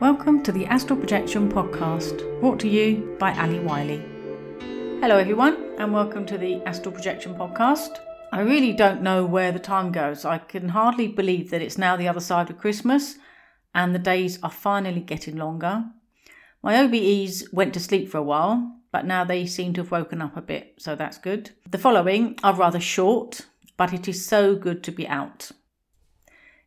Welcome to the Astral Projection Podcast, brought to you by Ali Wiley. Hello, everyone, and welcome to the Astral Projection Podcast. I really don't know where the time goes. I can hardly believe that it's now the other side of Christmas and the days are finally getting longer. My OBEs went to sleep for a while, but now they seem to have woken up a bit, so that's good. The following are rather short, but it is so good to be out.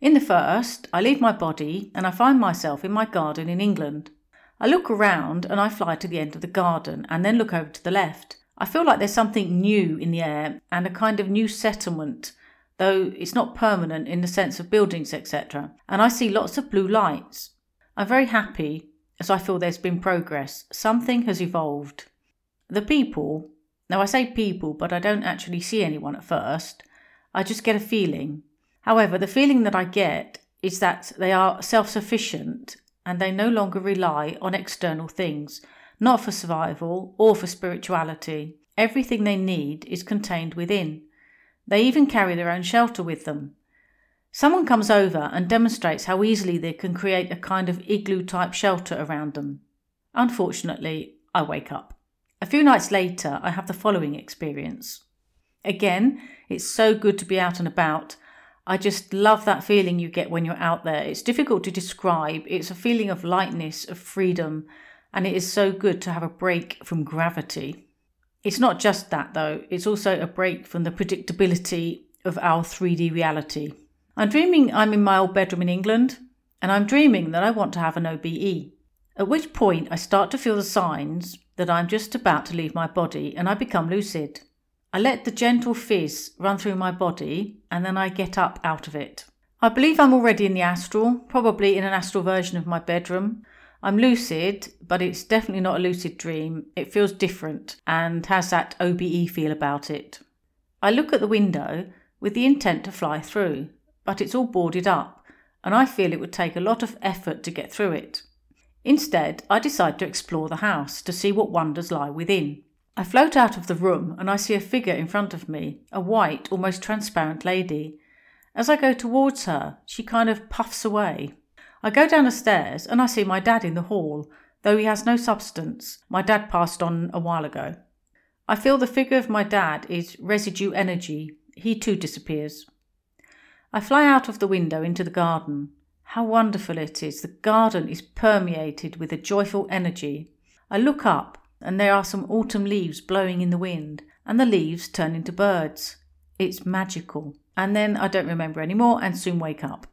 In the first, I leave my body and I find myself in my garden in England. I look around and I fly to the end of the garden and then look over to the left. I feel like there's something new in the air and a kind of new settlement, though it's not permanent in the sense of buildings, etc. And I see lots of blue lights. I'm very happy as I feel there's been progress. Something has evolved. The people, now I say people, but I don't actually see anyone at first. I just get a feeling. However, the feeling that I get is that they are self sufficient and they no longer rely on external things, not for survival or for spirituality. Everything they need is contained within. They even carry their own shelter with them. Someone comes over and demonstrates how easily they can create a kind of igloo type shelter around them. Unfortunately, I wake up. A few nights later, I have the following experience. Again, it's so good to be out and about, I just love that feeling you get when you're out there. It's difficult to describe. It's a feeling of lightness, of freedom, and it is so good to have a break from gravity. It's not just that, though, it's also a break from the predictability of our 3D reality. I'm dreaming I'm in my old bedroom in England, and I'm dreaming that I want to have an OBE. At which point, I start to feel the signs that I'm just about to leave my body and I become lucid. I let the gentle fizz run through my body and then I get up out of it. I believe I'm already in the astral, probably in an astral version of my bedroom. I'm lucid, but it's definitely not a lucid dream. It feels different and has that OBE feel about it. I look at the window with the intent to fly through, but it's all boarded up, and I feel it would take a lot of effort to get through it. Instead, I decide to explore the house to see what wonders lie within. I float out of the room and I see a figure in front of me, a white, almost transparent lady. As I go towards her, she kind of puffs away. I go down the stairs and I see my dad in the hall, though he has no substance. My dad passed on a while ago. I feel the figure of my dad is residue energy. He too disappears. I fly out of the window into the garden. How wonderful it is! The garden is permeated with a joyful energy. I look up and there are some autumn leaves blowing in the wind, and the leaves turn into birds. It's magical. And then I don't remember anymore and soon wake up.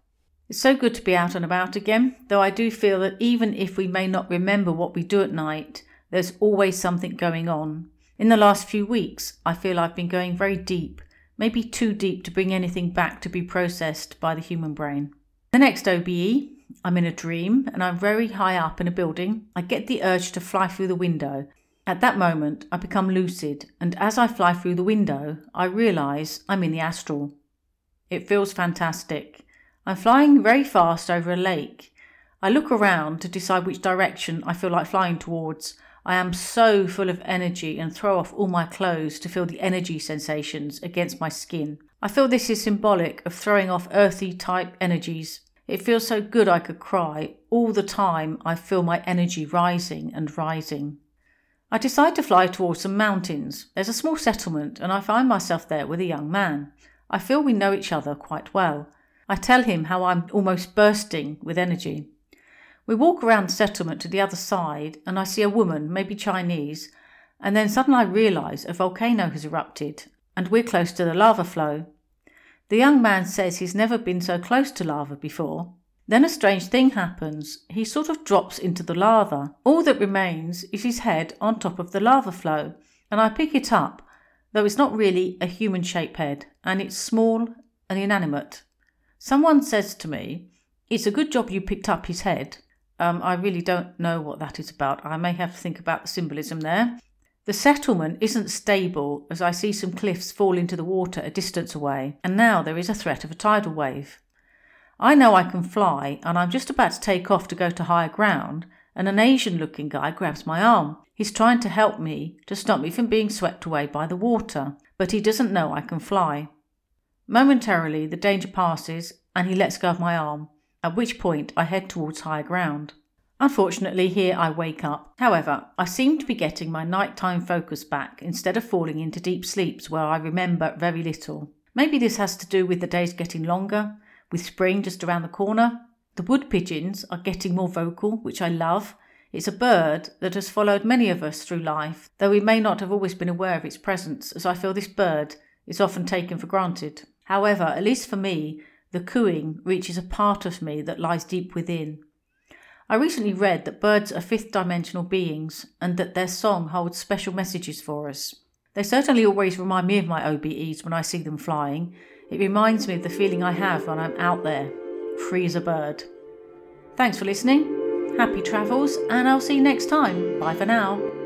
It's so good to be out and about again, though I do feel that even if we may not remember what we do at night, there's always something going on. In the last few weeks, I feel I've been going very deep, maybe too deep to bring anything back to be processed by the human brain. The next OBE, I'm in a dream and I'm very high up in a building. I get the urge to fly through the window at that moment, I become lucid, and as I fly through the window, I realize I'm in the astral. It feels fantastic. I'm flying very fast over a lake. I look around to decide which direction I feel like flying towards. I am so full of energy and throw off all my clothes to feel the energy sensations against my skin. I feel this is symbolic of throwing off earthy type energies. It feels so good I could cry. All the time, I feel my energy rising and rising. I decide to fly towards some mountains. There's a small settlement, and I find myself there with a young man. I feel we know each other quite well. I tell him how I'm almost bursting with energy. We walk around the settlement to the other side, and I see a woman, maybe Chinese, and then suddenly I realise a volcano has erupted, and we're close to the lava flow. The young man says he's never been so close to lava before. Then a strange thing happens. He sort of drops into the lava. All that remains is his head on top of the lava flow, and I pick it up, though it's not really a human shaped head, and it's small and inanimate. Someone says to me, It's a good job you picked up his head. Um, I really don't know what that is about. I may have to think about the symbolism there. The settlement isn't stable as I see some cliffs fall into the water a distance away, and now there is a threat of a tidal wave. I know I can fly, and I'm just about to take off to go to higher ground, and an Asian looking guy grabs my arm. He's trying to help me to stop me from being swept away by the water, but he doesn't know I can fly. Momentarily, the danger passes, and he lets go of my arm, at which point I head towards higher ground. Unfortunately, here I wake up. However, I seem to be getting my nighttime focus back instead of falling into deep sleeps where I remember very little. Maybe this has to do with the days getting longer, with spring just around the corner. The wood pigeons are getting more vocal, which I love. It's a bird that has followed many of us through life, though we may not have always been aware of its presence, as I feel this bird is often taken for granted. However, at least for me, the cooing reaches a part of me that lies deep within. I recently read that birds are fifth dimensional beings and that their song holds special messages for us. They certainly always remind me of my OBEs when I see them flying. It reminds me of the feeling I have when I'm out there, free as a bird. Thanks for listening. Happy travels, and I'll see you next time. Bye for now.